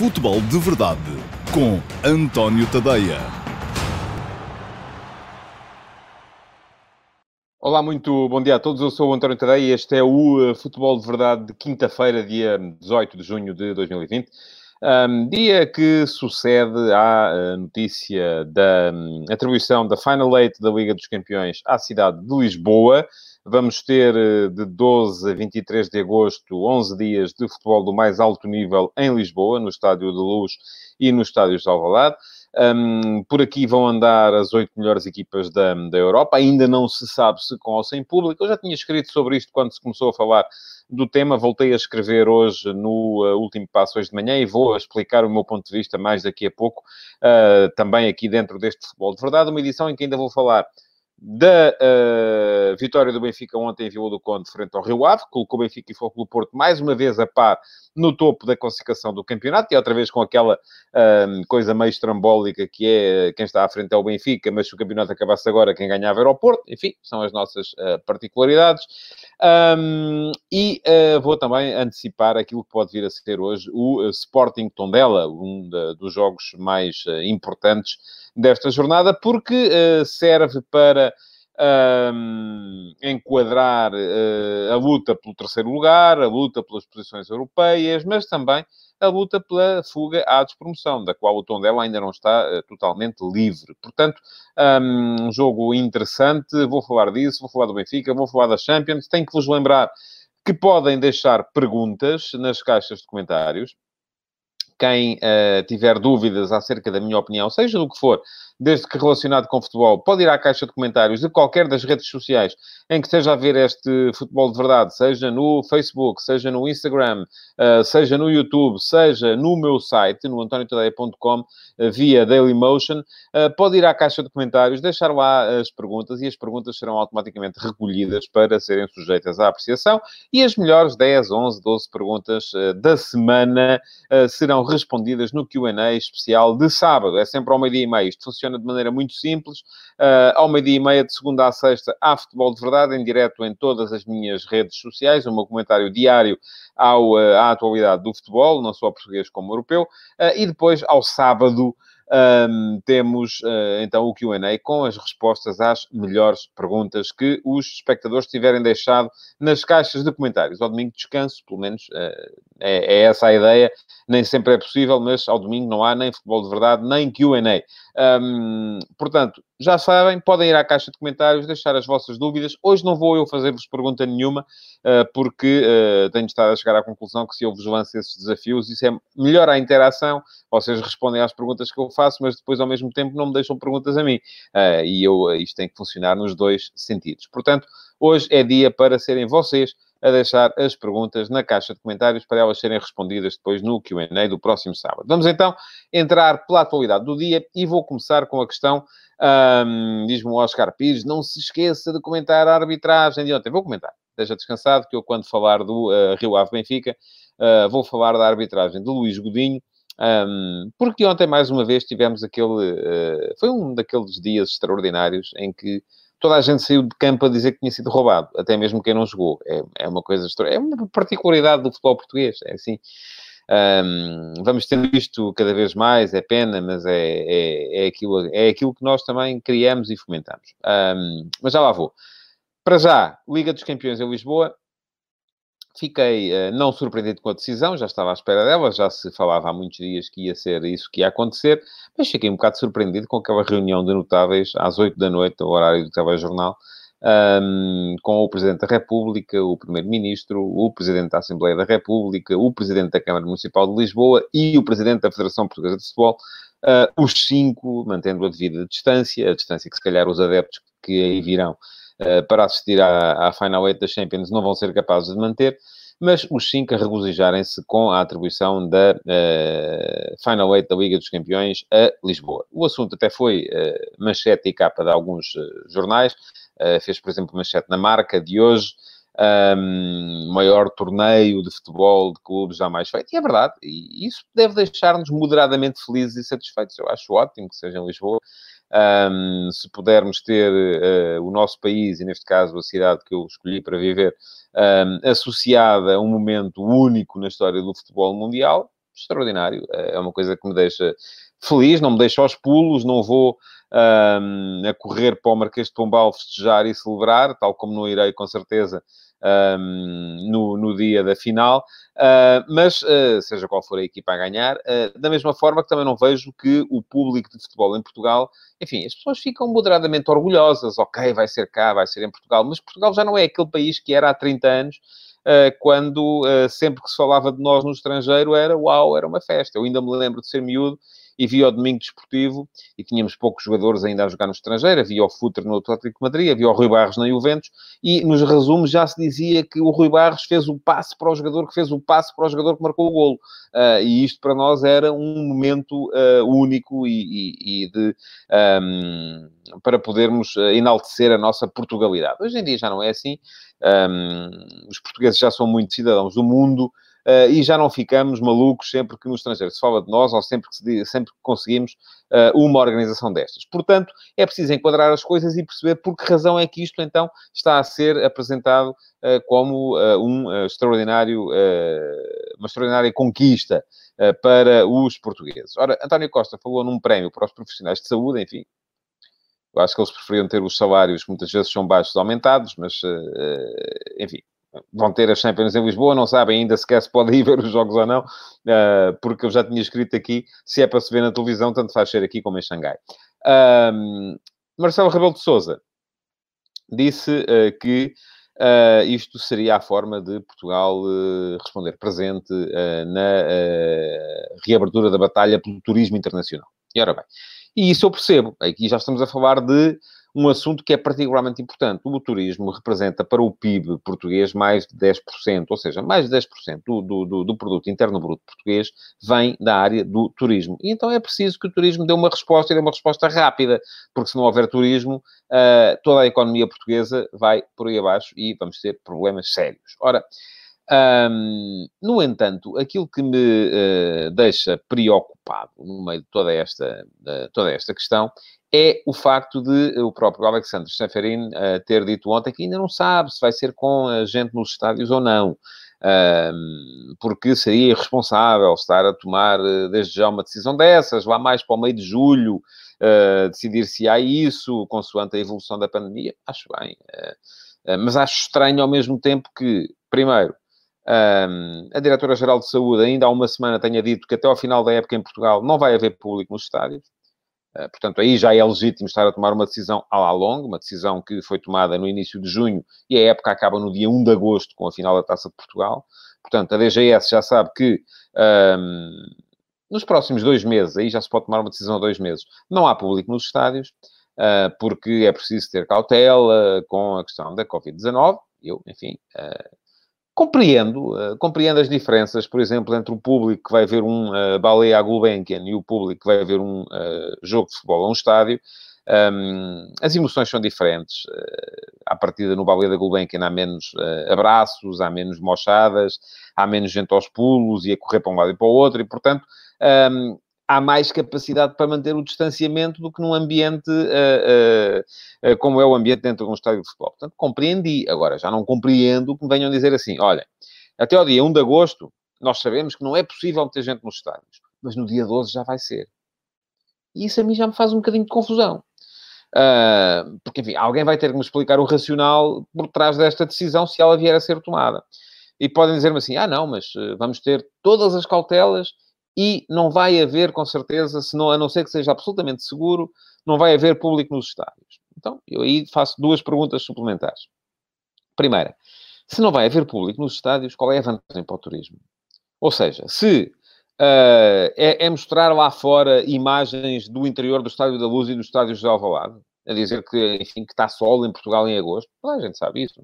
Futebol de Verdade com António Tadeia. Olá, muito bom dia a todos. Eu sou o António Tadeia e este é o uh, Futebol de Verdade de quinta-feira, dia 18 de junho de 2020. Um, dia que sucede à uh, notícia da um, atribuição da Final Eight da Liga dos Campeões à cidade de Lisboa. Vamos ter uh, de 12 a 23 de agosto 11 dias de futebol do mais alto nível em Lisboa, no Estádio de Luz e no Estádio de Alvalade. Um, por aqui vão andar as oito melhores equipas da, da Europa. Ainda não se sabe se com ou sem público. Eu já tinha escrito sobre isto quando se começou a falar do tema. Voltei a escrever hoje no uh, último passo hoje de manhã e vou explicar o meu ponto de vista mais daqui a pouco, uh, também aqui dentro deste futebol de verdade. Uma edição em que ainda vou falar da uh, vitória do Benfica ontem em Vila do Conde frente ao Rio Ave, colocou o Benfica e Foco do Porto mais uma vez a par no topo da classificação do campeonato, e outra vez com aquela uh, coisa meio estrambólica que é quem está à frente é o Benfica, mas se o campeonato acabasse agora, quem ganhava era o Porto, enfim, são as nossas uh, particularidades. Um, e vou também antecipar aquilo que pode vir a ser hoje o Sporting Tondela, um de, dos jogos mais importantes desta jornada, porque uh, serve para um, enquadrar uh, a luta pelo terceiro lugar, a luta pelas posições europeias, mas também a luta pela fuga à despromoção, da qual o Tondela ainda não está uh, totalmente livre. Portanto, um jogo interessante, vou falar disso, vou falar do Benfica, vou falar da Champions. Tenho que vos lembrar que podem deixar perguntas nas caixas de comentários. Quem uh, tiver dúvidas acerca da minha opinião, seja do que for, desde que relacionado com futebol, pode ir à caixa de comentários de qualquer das redes sociais em que esteja a ver este futebol de verdade, seja no Facebook, seja no Instagram, uh, seja no YouTube, seja no meu site, no antoniotadeia.com, uh, via Dailymotion, uh, pode ir à caixa de comentários, deixar lá as perguntas e as perguntas serão automaticamente recolhidas para serem sujeitas à apreciação e as melhores 10, 11, 12 perguntas da semana serão respondidas no Q&A especial de sábado. É sempre ao meio-dia e meio. Isto funciona de maneira muito simples. Uh, ao meio-dia e meia, de segunda a sexta, há Futebol de Verdade, em direto em todas as minhas redes sociais. Meu comentário diário ao, uh, à atualidade do futebol, não só português como europeu. Uh, e depois, ao sábado, um, temos uh, então o QA com as respostas às melhores perguntas que os espectadores tiverem deixado nas caixas de comentários. Ao domingo descanso, pelo menos uh, é, é, essa a ideia. Nem sempre é possível, mas ao domingo não há nem futebol de verdade, nem QA. Um, portanto, já sabem, podem ir à caixa de comentários, deixar as vossas dúvidas. Hoje não vou eu fazer-vos pergunta nenhuma, uh, porque uh, tenho estado a chegar à conclusão que se eu vos lanço esses desafios, isso é melhor a interação. Vocês respondem às perguntas que eu faço, mas depois, ao mesmo tempo, não me deixam perguntas a mim. Uh, e eu, isto tem que funcionar nos dois sentidos. Portanto, hoje é dia para serem vocês a deixar as perguntas na caixa de comentários para elas serem respondidas depois no Q&A do próximo sábado. Vamos então entrar pela atualidade do dia e vou começar com a questão, um, diz-me o Oscar Pires, não se esqueça de comentar a arbitragem de ontem. Vou comentar, esteja descansado, que eu quando falar do uh, Rio Ave Benfica, uh, vou falar da arbitragem de Luís Godinho, um, porque ontem, mais uma vez, tivemos aquele... Uh, foi um daqueles dias extraordinários em que toda a gente saiu de campo a dizer que tinha sido roubado, até mesmo quem não jogou. É, é uma coisa é uma particularidade do futebol português, é assim. Um, vamos tendo isto cada vez mais, é pena, mas é, é, é, aquilo, é aquilo que nós também criamos e fomentamos. Um, mas já lá vou. Para já, Liga dos Campeões em Lisboa, Fiquei uh, não surpreendido com a decisão, já estava à espera dela, já se falava há muitos dias que ia ser isso que ia acontecer, mas fiquei um bocado surpreendido com aquela reunião de notáveis às 8 da noite, no horário do telejornal, um, com o Presidente da República, o Primeiro-Ministro, o Presidente da Assembleia da República, o Presidente da Câmara Municipal de Lisboa e o Presidente da Federação Portuguesa de Futebol, uh, os cinco mantendo a devida distância, a distância que se calhar os adeptos que aí virão uh, para assistir à, à Final Eight da Champions não vão ser capazes de manter, mas os cinco a regozijarem-se com a atribuição da uh, Final Eight da Liga dos Campeões a Lisboa. O assunto até foi uh, manchete e capa de alguns jornais, fez, por exemplo, manchete na marca de hoje, um, maior torneio de futebol de clubes jamais feito. E é verdade, e isso deve deixar-nos moderadamente felizes e satisfeitos. Eu acho ótimo que seja em Lisboa. Um, se pudermos ter uh, o nosso país, e neste caso a cidade que eu escolhi para viver, um, associada a um momento único na história do futebol mundial, extraordinário. É uma coisa que me deixa feliz, não me deixa aos pulos, não vou um, a correr para o Marquês de Pombal festejar e celebrar, tal como não irei com certeza um, no, no dia da final, uh, mas uh, seja qual for a equipa a ganhar, uh, da mesma forma que também não vejo que o público de futebol em Portugal, enfim, as pessoas ficam moderadamente orgulhosas, ok, vai ser cá, vai ser em Portugal, mas Portugal já não é aquele país que era há 30 anos, quando sempre que se falava de nós no estrangeiro era uau, era uma festa. Eu ainda me lembro de ser miúdo e via o Domingo Desportivo, e tínhamos poucos jogadores ainda a jogar no estrangeiro, havia o Futre no Atlético de Madrid, havia o Rui Barros na Juventus, e nos resumos já se dizia que o Rui Barros fez o passe para o jogador que fez o passe para o jogador que marcou o golo. Uh, e isto para nós era um momento uh, único e, e, e de... Um, para podermos ah, enaltecer a nossa Portugalidade. Hoje em dia já não é assim. Um, os portugueses já são muito cidadãos do mundo, uh, e já não ficamos malucos sempre que no estrangeiro se fala de nós ou sempre que, se, sempre que conseguimos uh, uma organização destas. Portanto, é preciso enquadrar as coisas e perceber por que razão é que isto, então, está a ser apresentado uh, como um extraordinário, uma extraordinária conquista para os portugueses. Ora, António Costa falou num prémio para os profissionais de saúde, enfim, eu acho que eles preferiam ter os salários, que muitas vezes são baixos, aumentados, mas, enfim, vão ter as Champions em Lisboa, não sabem ainda sequer se podem ir ver os jogos ou não, uh, porque eu já tinha escrito aqui, se é para se ver na televisão, tanto faz ser aqui como em Xangai. Uh, Marcelo Rebelo de Sousa disse uh, que uh, isto seria a forma de Portugal responder presente na reabertura da batalha pelo turismo internacional. E ora bem, e isso eu percebo, aqui já estamos a falar de um assunto que é particularmente importante. O turismo representa para o PIB português mais de 10%, ou seja, mais de 10% do, do, do produto interno bruto português vem da área do turismo. E então é preciso que o turismo dê uma resposta e dê uma resposta rápida, porque se não houver turismo, uh, toda a economia portuguesa vai por aí abaixo e vamos ter problemas sérios. Ora, um, no entanto, aquilo que me uh, deixa preocupado no meio de toda esta, uh, toda esta questão é o facto de o próprio Alexandre Seferin uh, ter dito ontem que ainda não sabe se vai ser com a gente nos estádios ou não. porque seria irresponsável estar a tomar desde já uma decisão dessas, lá mais para o meio de julho, decidir se há isso, consoante a evolução da pandemia. Acho bem. mas acho estranho ao mesmo tempo que, primeiro, um, a Diretora-Geral de Saúde ainda há uma semana tenha dito que até ao final da época em Portugal não vai haver público nos estádios. Uh, portanto, aí já é legítimo estar a tomar uma decisão à la longa, uma decisão que foi tomada no início de junho e a época acaba no dia 1 de agosto com a final da Taça de Portugal. Portanto, a DGS já sabe que um, nos próximos dois meses, aí já se pode tomar uma decisão a dois meses, não há público nos estádios, uh, porque é preciso ter cautela com a questão da Covid-19. Eu, enfim, uh, Compreendo, uh, compreendo as diferenças, por exemplo, entre o público que vai ver um uh, Baleia à Gulbenkian e o público que vai ver um uh, jogo de futebol a um estádio. Um, as emoções são diferentes. Uh, à partida, no Baleia da Gulbenkian há menos uh, abraços, há menos mochadas, há menos gente aos pulos e a correr para um lado e para o outro, e, portanto, um, há mais capacidade para manter o distanciamento do que num ambiente uh, uh, como é o ambiente dentro de um estádio de futebol. Portanto, compreendi. Agora, já não compreendo que me venham dizer assim, olha, até ao dia 1 de agosto, nós sabemos que não é possível ter gente nos estádios, mas no dia 12 já vai ser. E isso a mim já me faz um bocadinho de confusão. Uh, porque, enfim, alguém vai ter que me explicar o racional por trás desta decisão se ela vier a ser tomada. E podem dizer-me assim, ah, não, mas vamos ter todas as cautelas e não vai haver, com certeza, se não, a não ser que seja absolutamente seguro, não vai haver público nos estádios. Então, eu aí faço duas perguntas suplementares. Primeira, se não vai haver público nos estádios, qual é a vantagem para o turismo? Ou seja, se uh, é, é, mostrar lá fora imagens do interior do Estádio da Luz e do Estádio de Alvalade, a dizer que, enfim, que está sol em Portugal em agosto, a gente sabe isso.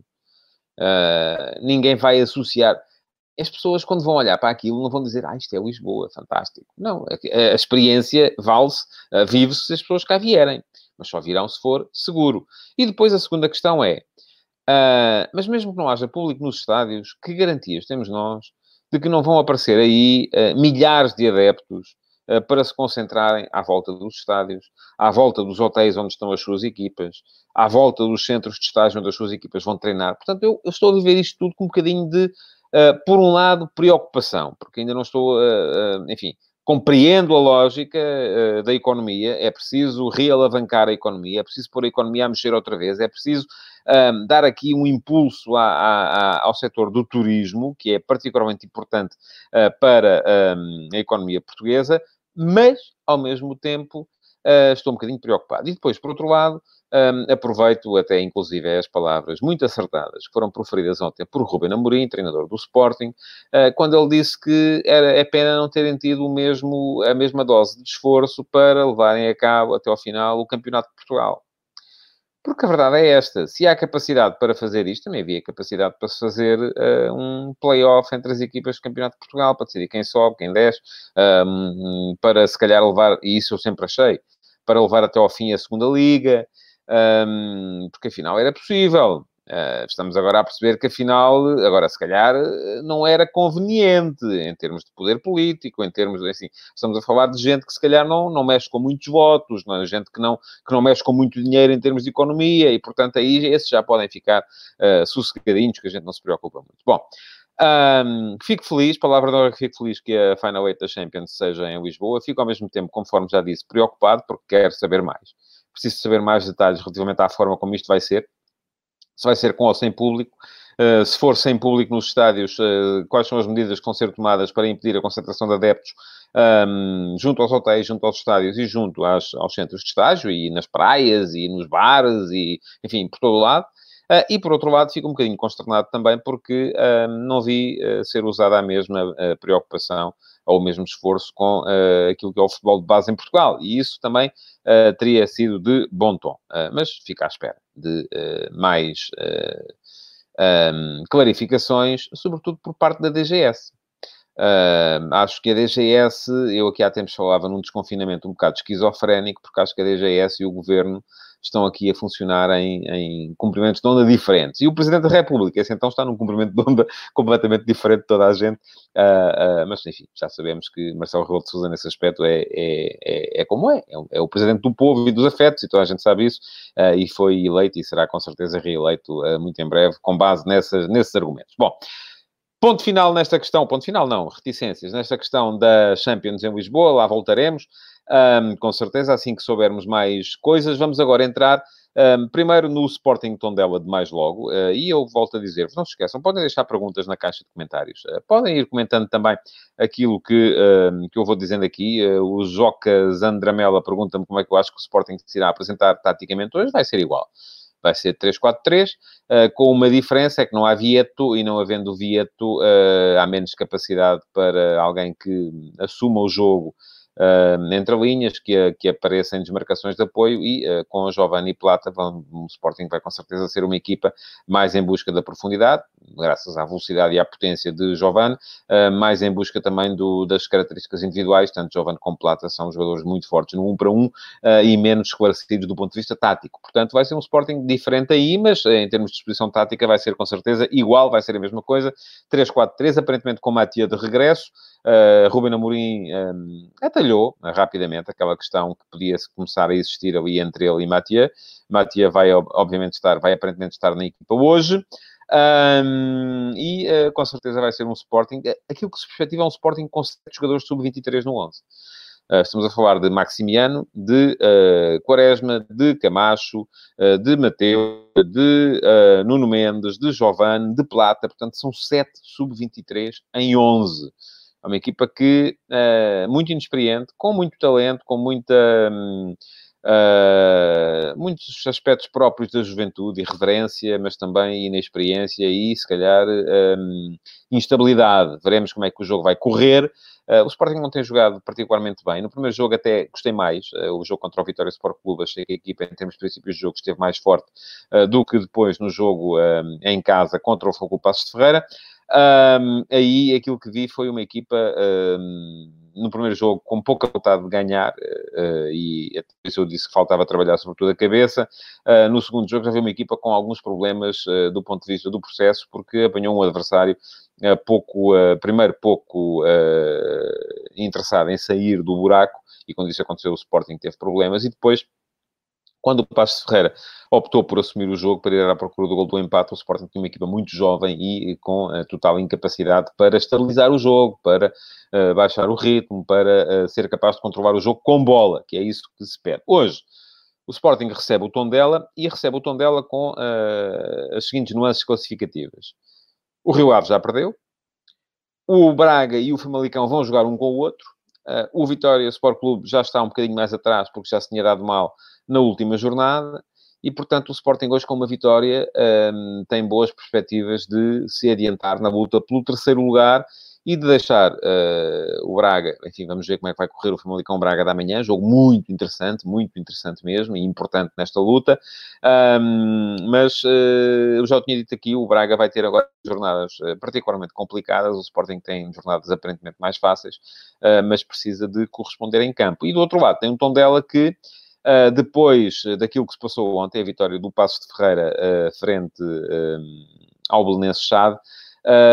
Uh, ninguém vai associar as pessoas, quando vão olhar para aquilo, não vão dizer, ah, isto é Lisboa, fantástico. Não, a, a experiência vale-se, vive-se se as pessoas cá vierem, mas só virão se for seguro. E depois a segunda questão é, uh, mas mesmo que não haja público nos estádios, que garantias temos nós de que não vão aparecer aí uh, milhares de adeptos uh, para se concentrarem à volta dos estádios, à volta dos hotéis onde estão as suas equipas, à volta dos centros de estágio onde as suas equipas vão treinar. Portanto, eu, eu estou a viver isto tudo com um bocadinho de por um lado, preocupação, porque ainda não estou, enfim, compreendo a lógica uh, da economia, é preciso realavancar a economia, é preciso pôr a economia a mexer outra vez, é preciso um, dar aqui um impulso a, a, a, ao setor do turismo, que é particularmente importante uh, para um, a economia portuguesa, mas, ao mesmo tempo, uh, estou um bocadinho preocupado. E depois, por outro lado, um, aproveito até, inclusive, as palavras muito acertadas que foram proferidas ontem por Ruben Amorim, treinador do Sporting, uh, quando ele disse que era, é pena não terem tido o mesmo, a mesma dose de esforço para levarem a cabo, até ao final, o Campeonato de Portugal. Porque a verdade é esta: se há capacidade para fazer isto, também havia capacidade para se fazer uh, um play-off entre as equipas do Campeonato de Portugal, para decidir quem sobe, quem desce, um, para se calhar levar, e isso eu sempre achei, para levar até ao fim a segunda liga, um, porque afinal era possível. Uh, estamos agora a perceber que afinal, agora se calhar, não era conveniente em termos de poder político, em termos, assim, estamos a falar de gente que se calhar não, não mexe com muitos votos, não é? gente que não, que não mexe com muito dinheiro em termos de economia e, portanto, aí esses já podem ficar uh, sossegadinhos, que a gente não se preocupa muito. Bom, um, fico feliz, palavra de honra, fico feliz que a Final 8 da Champions seja em Lisboa. Fico ao mesmo tempo, conforme já disse, preocupado porque quero saber mais preciso saber mais detalhes relativamente à forma como isto vai ser. Se vai ser com ou sem público. Uh, se for sem público nos estádios, uh, quais são as medidas que vão ser tomadas para impedir a concentração de adeptos um, junto aos hotéis, junto aos estádios e junto às, aos centros de estágio e nas praias e nos bares e, enfim, por todo o lado. Uh, e, por outro lado, fico um bocadinho consternado também porque não vi ser usada a mesma preocupação ou o mesmo esforço com uh, aquilo que é o futebol de base em Portugal. E isso também uh, teria sido de bom tom. Uh, mas fica à espera de mais um, clarificações, sobretudo por parte da DGS. acho que a DGS, eu aqui há tempos falava num desconfinamento um bocado esquizofrénico, porque acho que a DGS e o governo estão aqui a funcionar em, em cumprimentos de onda diferentes. E o Presidente da República, esse então, está num cumprimento de onda completamente diferente de toda a gente. Uh, uh, mas, enfim, já sabemos que Marcelo Rebelo de Sousa, nesse aspecto, é, é, é, é como é. é. É, o Presidente do povo e dos afetos, e toda a gente sabe isso. Uh, e foi eleito e será, com certeza, reeleito muito em breve, com base nessas, nesses argumentos. Bom, Ponto final nesta questão, ponto final não, reticências, nesta questão da Champions em Lisboa, lá voltaremos um, com certeza, assim que soubermos mais coisas. Vamos agora entrar um, primeiro no Sporting Tondela de mais logo, uh, e eu volto a dizer não se esqueçam, podem deixar perguntas na caixa de comentários. Uh, podem ir comentando também aquilo que, uh, que eu vou dizendo aqui. o Joca Zandramela pergunta-me como é que eu acho que o Sporting se irá apresentar taticamente hoje. Vai ser igual. Vai ser 3-4-3, com uma diferença, é que não há Vieto, e não havendo Vieto, há menos capacidade para alguém que assuma o jogo uh, entre linhas, que, que aparecem desmarcações de apoio e uh, com Giovanni Plata, vão, o Sporting vai com certeza ser uma equipa mais em busca da profundidade, graças à velocidade e à potência de Giovanni, uh, mais em busca também do, das características individuais, tanto Giovanni como Plata são jogadores muito fortes no 1 um para 1 um, e menos esclarecidos do ponto de vista tático. Portanto, vai ser um Sporting diferente aí, mas em termos de disposição tática vai ser com certeza igual, vai ser a mesma coisa. 3-4-3, aparentemente com Matia de regresso, Uh, Ruben Amorim um, atalhou uh, rapidamente aquela questão que podia começar a existir ali entre ele e Matia. Matia vai, obviamente, estar, vai aparentemente estar na equipa hoje. Um, e uh, com certeza vai ser um Sporting. Aquilo que se perspectiva é um Sporting com 7 jogadores sub-23 no 11. Uh, estamos a falar de Maximiano, de uh, Quaresma, de Camacho, uh, de Mateu, de Nuno Mendes, de Giovanni, de Plata. Portanto, são 7 sub-23 em 11. É uma equipa que, uh, muito inexperiente, com muito talento, com muita... Uh, muitos aspectos próprios da juventude, irreverência, mas também inexperiência e, se calhar, um, instabilidade. Veremos como é que o jogo vai correr. Uh, o Sporting não tem jogado particularmente bem. No primeiro jogo até gostei mais. Uh, o jogo contra o Vitória Sport Clube, achei que a equipa, em termos de princípios de jogo, esteve mais forte do que depois no jogo em casa contra o Fogo Passos de Ferreira. Um, aí aquilo que vi foi uma equipa um, no primeiro jogo com pouca vontade de ganhar, uh, e até isso eu disse que faltava trabalhar sobretudo a cabeça. Uh, no segundo jogo já vi uma equipa com alguns problemas uh, do ponto de vista do processo, porque apanhou um adversário pouco, primeiro pouco interessado em sair do buraco, e quando isso aconteceu o Sporting teve problemas, e depois Quando o Passos Ferreira optou por assumir o jogo para ir à procura do gol do empate, o Sporting tinha uma equipa muito jovem e com a total incapacidade para estabilizar o jogo, para uh, baixar o ritmo, para uh, ser capaz de controlar o jogo com bola, que é isso que se pede. Hoje, o Sporting recebe o tom dela e recebe o tom dela com uh, as seguintes nuances classificativas. O Rio Ave já perdeu, o Braga e o Famalicão vão jogar um com o outro, o Vitória Sport Clube já está um bocadinho mais atrás porque já se tinha dado mal na última jornada e, portanto, o Sporting hoje com uma vitória um, tem boas perspectivas de se adiantar na luta pelo terceiro lugar e de deixar uh, o Braga, enfim, vamos ver como é que vai correr o Famalicão Braga da manhã, jogo muito interessante, muito interessante mesmo, e importante nesta luta, um, mas uh, eu já tinha dito aqui, o Braga vai ter agora jornadas uh, particularmente complicadas, o Sporting tem jornadas aparentemente mais fáceis, mas precisa de corresponder em campo. E do outro lado, tem um tom dela que Uh, depois daquilo que se passou ontem, a vitória do Passo de Ferreira uh, frente uh, ao Belenenses Chade,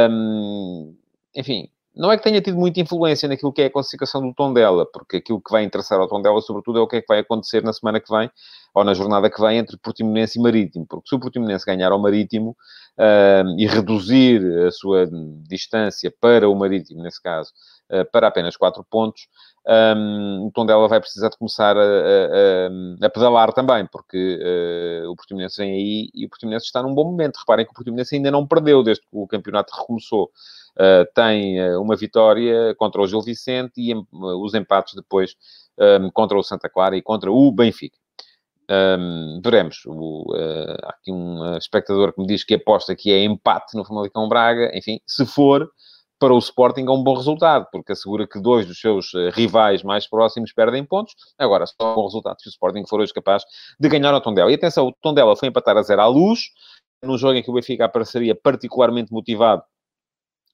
um, enfim, não é que tenha tido muita influência naquilo que é a classificação do Tondela, porque aquilo que vai interessar ao Tondela, sobretudo, é o que é que vai acontecer na semana que vem, ou na jornada que vem, entre Portimonense e Marítimo. Porque se o Portimonense ganhar ao Marítimo uh, e reduzir a sua distância para o Marítimo, nesse caso, uh, para apenas 4 pontos, um, o Tondela vai precisar de começar a, a, a pedalar também, porque uh, o Portimonense vem aí e o Portimonense está num bom momento. Reparem que o Portimonense ainda não perdeu desde que o campeonato recomeçou. Uh, tem uh, uma vitória contra o Gil Vicente e os empates depois um, contra o Santa Clara e contra o Benfica. Um, veremos. O, há aqui um espectador que me diz que aposta que é empate no Famalicão Braga. Enfim, se for, para o Sporting é um bom resultado, porque assegura que dois dos seus eh, rivais mais próximos perdem pontos. Agora, só um bom resultado se o Sporting for hoje capaz de ganhar ao Tondela. E atenção, o Tondela foi empatar a zero à luz, num jogo em que o Benfica apareceria particularmente motivado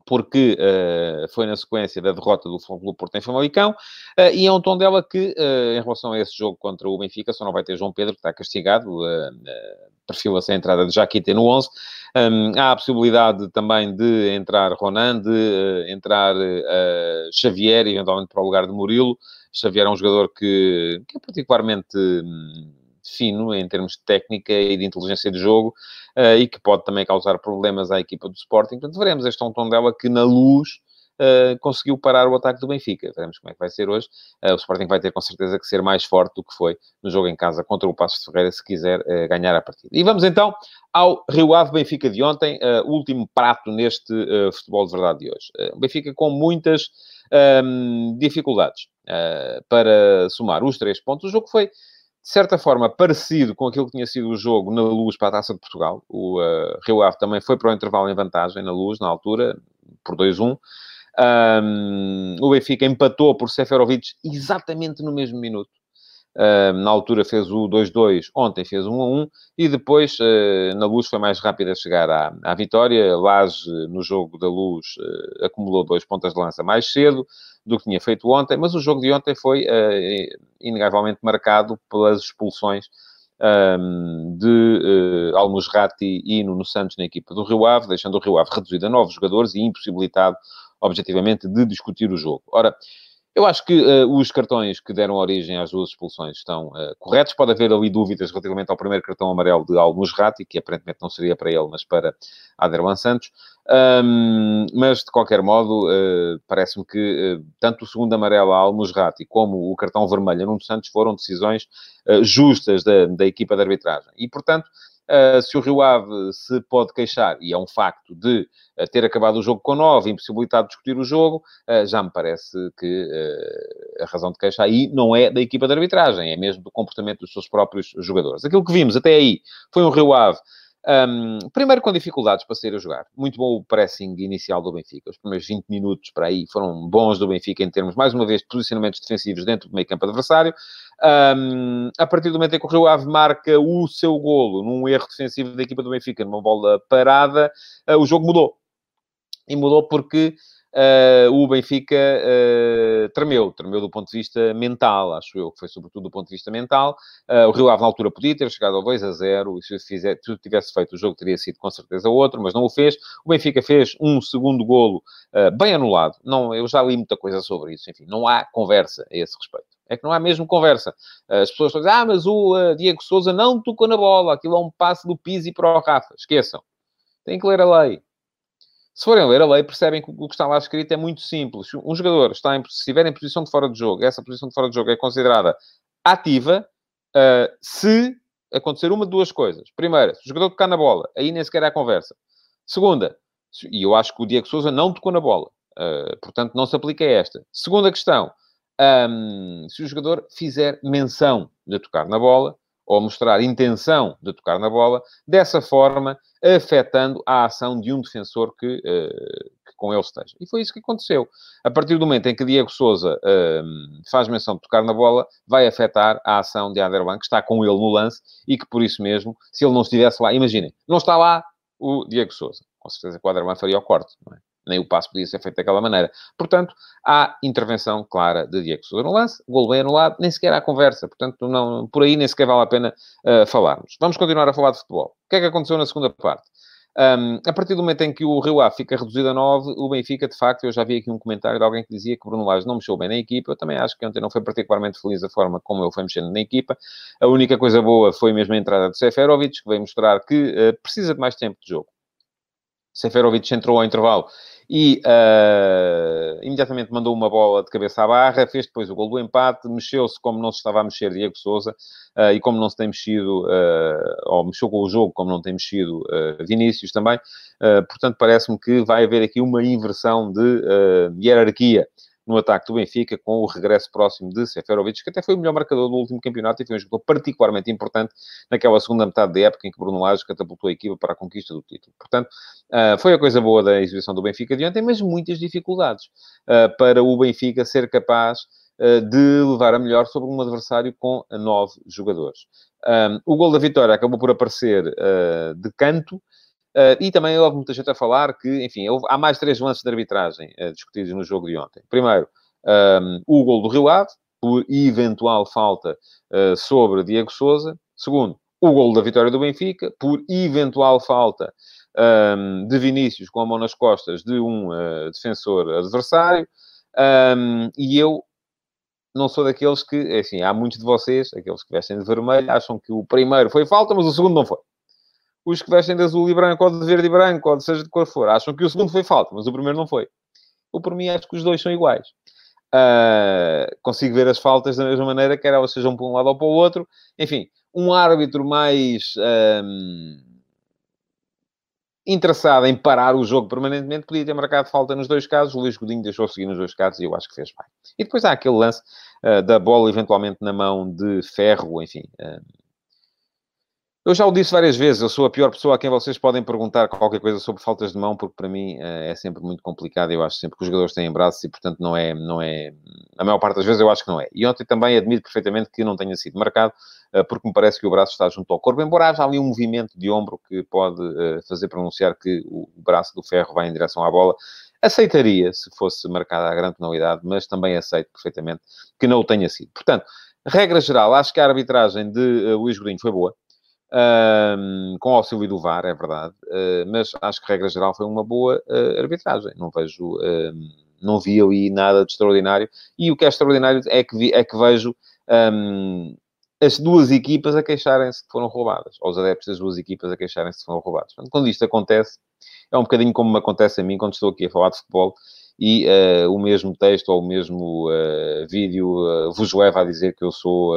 porque uh, foi na sequência da derrota do Futebol Porto em Famalicão, uh, e é um tom dela que, uh, em relação a esse jogo contra o Benfica, só não vai ter João Pedro, que está castigado, perfila-se a entrada de Jaquite no 11, um, há a possibilidade também de entrar Ronan, de entrar Xavier, eventualmente para o lugar de Murilo, Xavier é um jogador que, que é particularmente... Um, fino em termos de técnica e de inteligência de jogo uh, e que pode também causar problemas à equipa do Sporting. Portanto, veremos. Este é tom dela que na luz Uh, conseguiu parar o ataque do Benfica. Veremos como é que vai ser hoje. Uh, o Sporting vai ter com certeza que ser mais forte do que foi no jogo em casa contra o Passos de Ferreira, se quiser uh, ganhar a partida. E vamos então ao Rio Ave Benfica de ontem, último prato neste futebol de verdade de hoje. Benfica com muitas um, dificuldades para somar os três pontos. O jogo foi de certa forma, parecido com aquilo que tinha sido o jogo na Luz para a Taça de Portugal. O uh, Rio Ave também foi para o intervalo em vantagem na Luz, na altura, por 2-1. Um, o Benfica empatou por Seferovic exatamente no mesmo minuto. Uh, na altura fez o 2-2, ontem fez o 1-1 e depois uh, na Luz foi mais rápido a chegar à, à vitória. Laje, no jogo da Luz, uh, acumulou dois pontas de lança mais cedo do que tinha feito ontem, mas o jogo de ontem foi inegavelmente marcado pelas expulsões um, de uh, Almusrati e Nuno Santos na equipa do Rio Ave, deixando o Rio Ave reduzido a novos jogadores e impossibilitado, objetivamente, de discutir o jogo. Ora, eu acho que uh, os cartões que deram origem às duas expulsões estão uh, corretos. Pode haver ali dúvidas relativamente ao primeiro cartão amarelo de Al-Musrati, que aparentemente não seria para ele, mas para Aderwan Santos. Um, mas, de qualquer modo, uh, parece-me que tanto o segundo amarelo a Al-Musrati como o cartão vermelho a Nuno Santos foram decisões justas da, da equipa de arbitragem. E, portanto, Uh, se o Rio Ave se pode queixar, e é um facto, de uh, ter acabado o jogo com 9, impossibilitado de discutir o jogo, uh, já me parece que a razão de queixa aí não é da equipa de arbitragem, é mesmo do comportamento dos seus próprios jogadores. Aquilo que vimos até aí foi um Rio Ave um, primeiro com dificuldades para sair a jogar. Muito bom o pressing inicial do Benfica. Os primeiros 20 minutos para aí foram bons do Benfica em termos, mais uma vez, de posicionamentos defensivos dentro do meio campo adversário. Um, a partir do momento em que o Rio Ave marca o seu golo num erro defensivo da equipa do Benfica, numa bola parada, uh, o jogo mudou. E mudou porque uh, o Benfica uh, tremeu, tremeu do ponto de vista mental, acho eu, que foi sobretudo do ponto de vista mental. Uh, o Rio Ave, na altura, podia ter chegado ao 2 a 0, e se, fizer, se tivesse feito o jogo, teria sido com certeza outro, mas não o fez. O Benfica fez um segundo golo bem anulado. Não, eu já li muita coisa sobre isso, enfim, não há conversa a esse respeito. É que não há mesmo conversa. As pessoas estão a dizer, ah, mas o uh, Diego Souza não tocou na bola, aquilo é um passe do Pizzi para o Rafa. Esqueçam. Têm que ler a lei. Se forem ler a lei, percebem que o que está lá escrito é muito simples. Um jogador está em, se estiver em posição de fora de jogo, essa posição de fora de jogo é considerada ativa uh, se acontecer uma de duas coisas. Primeira, se o jogador tocar na bola, aí nem sequer há conversa. Segunda, e eu acho que o Diego Souza não tocou na bola. Uh, portanto, não se aplica esta. Segunda questão, um, se o jogador fizer menção de tocar na bola, ou mostrar intenção de tocar na bola, dessa forma afetando a ação de um defensor que, uh, que, com ele esteja. E foi isso que aconteceu. A partir do momento em que Diego Souza uh, faz menção de tocar na bola, vai afetar a ação de Aderlan, que está com ele no lance, e que por isso mesmo, se ele não estivesse lá, imaginem, não está lá o Diego Souza. Com certeza que o Aderlan faria o corte, não é? Nem o passo podia ser feito daquela maneira. Portanto, há intervenção clara de Diego Sousa no lance, o gol bem anulado, nem sequer há conversa. Portanto, não, por aí nem sequer vale a pena uh, falarmos. Vamos continuar a falar de futebol. O que é que aconteceu na segunda parte? Um, a partir do momento em que o Rio Ave fica reduzido a 9, o Benfica, de facto, eu já vi aqui um comentário de alguém que dizia que Bruno Lage não mexeu bem na equipa. Eu também acho que ontem não foi particularmente feliz a forma como ele foi mexendo na equipa. A única coisa boa foi mesmo a entrada de Seferovic, que veio mostrar que uh, precisa de mais tempo de jogo. Seferovic entrou ao intervalo e uh, imediatamente mandou uma bola de cabeça à barra, fez depois o gol do empate, mexeu-se como não se estava a mexer Diego Souza uh, e como não se tem mexido, uh, ou mexeu com o jogo como não tem mexido Vinícius também. portanto, parece-me que vai haver aqui uma inversão de hierarquia no ataque do Benfica, com o regresso próximo de Seferovic, que até foi o melhor marcador do último campeonato e foi um jogador particularmente importante naquela segunda metade da época em que Bruno Lage catapultou a equipa para a conquista do título. Portanto, uh, foi a coisa boa da exibição do Benfica de ontem, mas muitas dificuldades uh, para o Benfica ser capaz uh, de levar a melhor sobre um adversário com nove jogadores. Um, o gol da vitória acabou por aparecer de canto, Uh, e também houve muita gente a falar que, enfim, houve, há mais três lances de arbitragem uh, discutidos no jogo de ontem. Primeiro, um, o gol do Rio Ave, por eventual falta uh, sobre Diego Souza. Segundo, o gol da vitória do Benfica, por eventual falta um, de Vinícius com a mão nas costas de um defensor adversário. Um, e eu não sou daqueles que, é assim, há muitos de vocês, aqueles que vestem de vermelho, acham que o primeiro foi falta, mas o segundo não foi os que vestem de azul e branco, ou de verde e branco, ou de seja de cor for, acham que o segundo foi falta, mas o primeiro não foi. Eu, por mim, acho que os dois são iguais. Uh, consigo ver as faltas da mesma maneira, quer elas sejam para um lado ou para o outro. Enfim, um árbitro mais um, interessado em parar o jogo permanentemente podia ter marcado falta nos dois casos. O Luís Godinho deixou seguir nos dois casos e eu acho que fez bem. E depois há aquele lance uh, da bola eventualmente na mão de ferro, enfim. Uh, eu já o disse várias vezes, eu sou a pior pessoa a quem vocês podem perguntar qualquer coisa sobre faltas de mão, porque para mim eh, é sempre muito complicado. Eu acho sempre que os jogadores têm braços e, portanto, não é, não é. A maior parte das vezes eu acho que não é. E ontem também admito perfeitamente que não tenha sido marcado, eh, porque me parece que o braço está junto ao corpo, embora haja ali um movimento de ombro que pode eh, fazer pronunciar que o braço do ferro vai em direção à bola. Aceitaria se fosse marcada a grande penalidade, mas também aceito perfeitamente que não o tenha sido. Portanto, regra geral, acho que a arbitragem de Luís Godinho foi boa um, com auxílio do VAR, é verdade, uh, mas acho que, regra geral, foi uma boa uh, arbitragem. Não vejo, não vi ali nada de extraordinário. E o que é extraordinário é que, vi, é que vejo um, as duas equipas a queixarem-se que foram roubadas, ou os adeptos das duas equipas a queixarem-se que foram roubados. Portanto, quando isto acontece, é um bocadinho como me acontece a mim quando estou aqui a falar de futebol e uh, o mesmo texto ou o mesmo uh, vídeo uh, vos leva a dizer que eu sou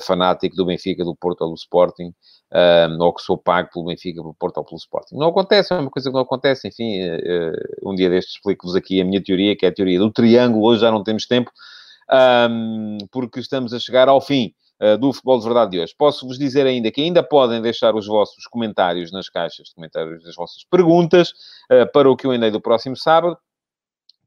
fanático do Benfica, do Porto ou do Sporting, ou que sou pago pelo Benfica, pelo Porto ou pelo Sporting. Não acontece, é uma coisa que não acontece. Enfim, um dia destes explico-vos aqui a minha teoria, que é a teoria do triângulo. Hoje já não temos tempo, um, porque estamos a chegar ao fim do Futebol de Verdade de hoje. Posso-vos dizer ainda que ainda podem deixar os vossos comentários nas caixas comentários, as vossas perguntas uh, para o que eu andei do próximo sábado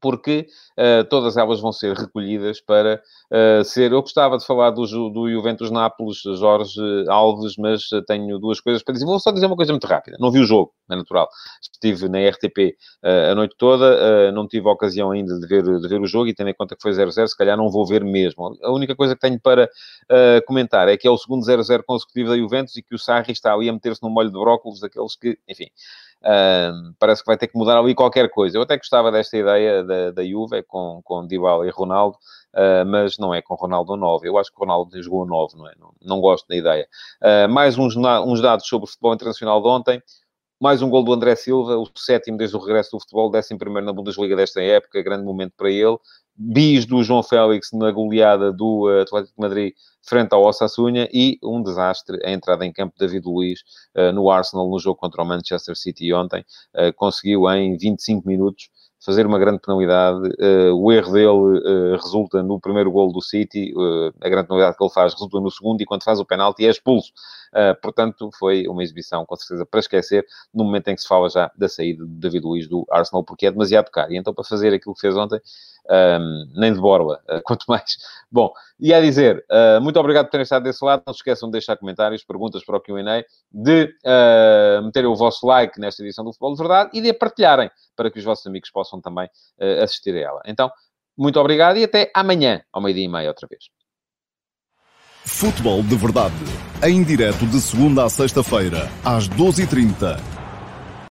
porque uh, todas elas vão ser recolhidas para uh, ser. Eu gostava de falar do, do Juventus Nápoles, Jorge Alves, mas tenho duas coisas para dizer. Vou só dizer uma coisa muito rápida. Não vi o jogo, é natural. Estive na RTP uh, a noite toda, não tive a ocasião ainda de ver, de ver o jogo e tendo em conta que foi 0-0, se calhar não vou ver mesmo. A única coisa que tenho para comentar é que é o segundo 0-0 consecutivo da Juventus e que o Sarri está ali a meter-se num molho de brócolis, daqueles que, enfim. Parece que vai ter que mudar ali qualquer coisa. Eu até gostava desta ideia da, da Juve com, com Dybala e Ronaldo, uh, mas não é com Ronaldo 9. Eu acho que o Ronaldo jogou 9, não é? Não, não gosto da ideia. Uh, mais uns, uns dados sobre o futebol internacional de ontem. Mais um gol do André Silva, o sétimo desde o regresso do futebol, décimo primeiro na Bundesliga desta época, grande momento para ele. Bis do João Félix na goleada do Atlético de Madrid frente ao Osasuna e um desastre a entrada em campo de David Luiz uh, no Arsenal no jogo contra o Manchester City ontem. Uh, conseguiu em 25 minutos fazer uma grande penalidade. Uh, o erro dele resulta no primeiro gol do City, a grande penalidade que ele faz resulta no segundo, e quando faz o penalti é expulso. portanto, foi uma exibição, com certeza, para esquecer, no momento em que se fala já da saída de David Luiz do Arsenal, porque é demasiado caro. E então, para fazer aquilo que fez ontem, um, nem de borla, quanto mais. Bom, e a dizer, muito obrigado por terem estado desse lado. Não se esqueçam de deixar comentários, perguntas para o QA, de meterem o vosso like nesta edição do Futebol de Verdade e de a partilharem para que os vossos amigos possam também uh, assistir a ela. Então, muito obrigado e até amanhã, ao meio-dia e meia, outra vez. Futebol de Verdade, em direto de segunda a sexta-feira, às 12h30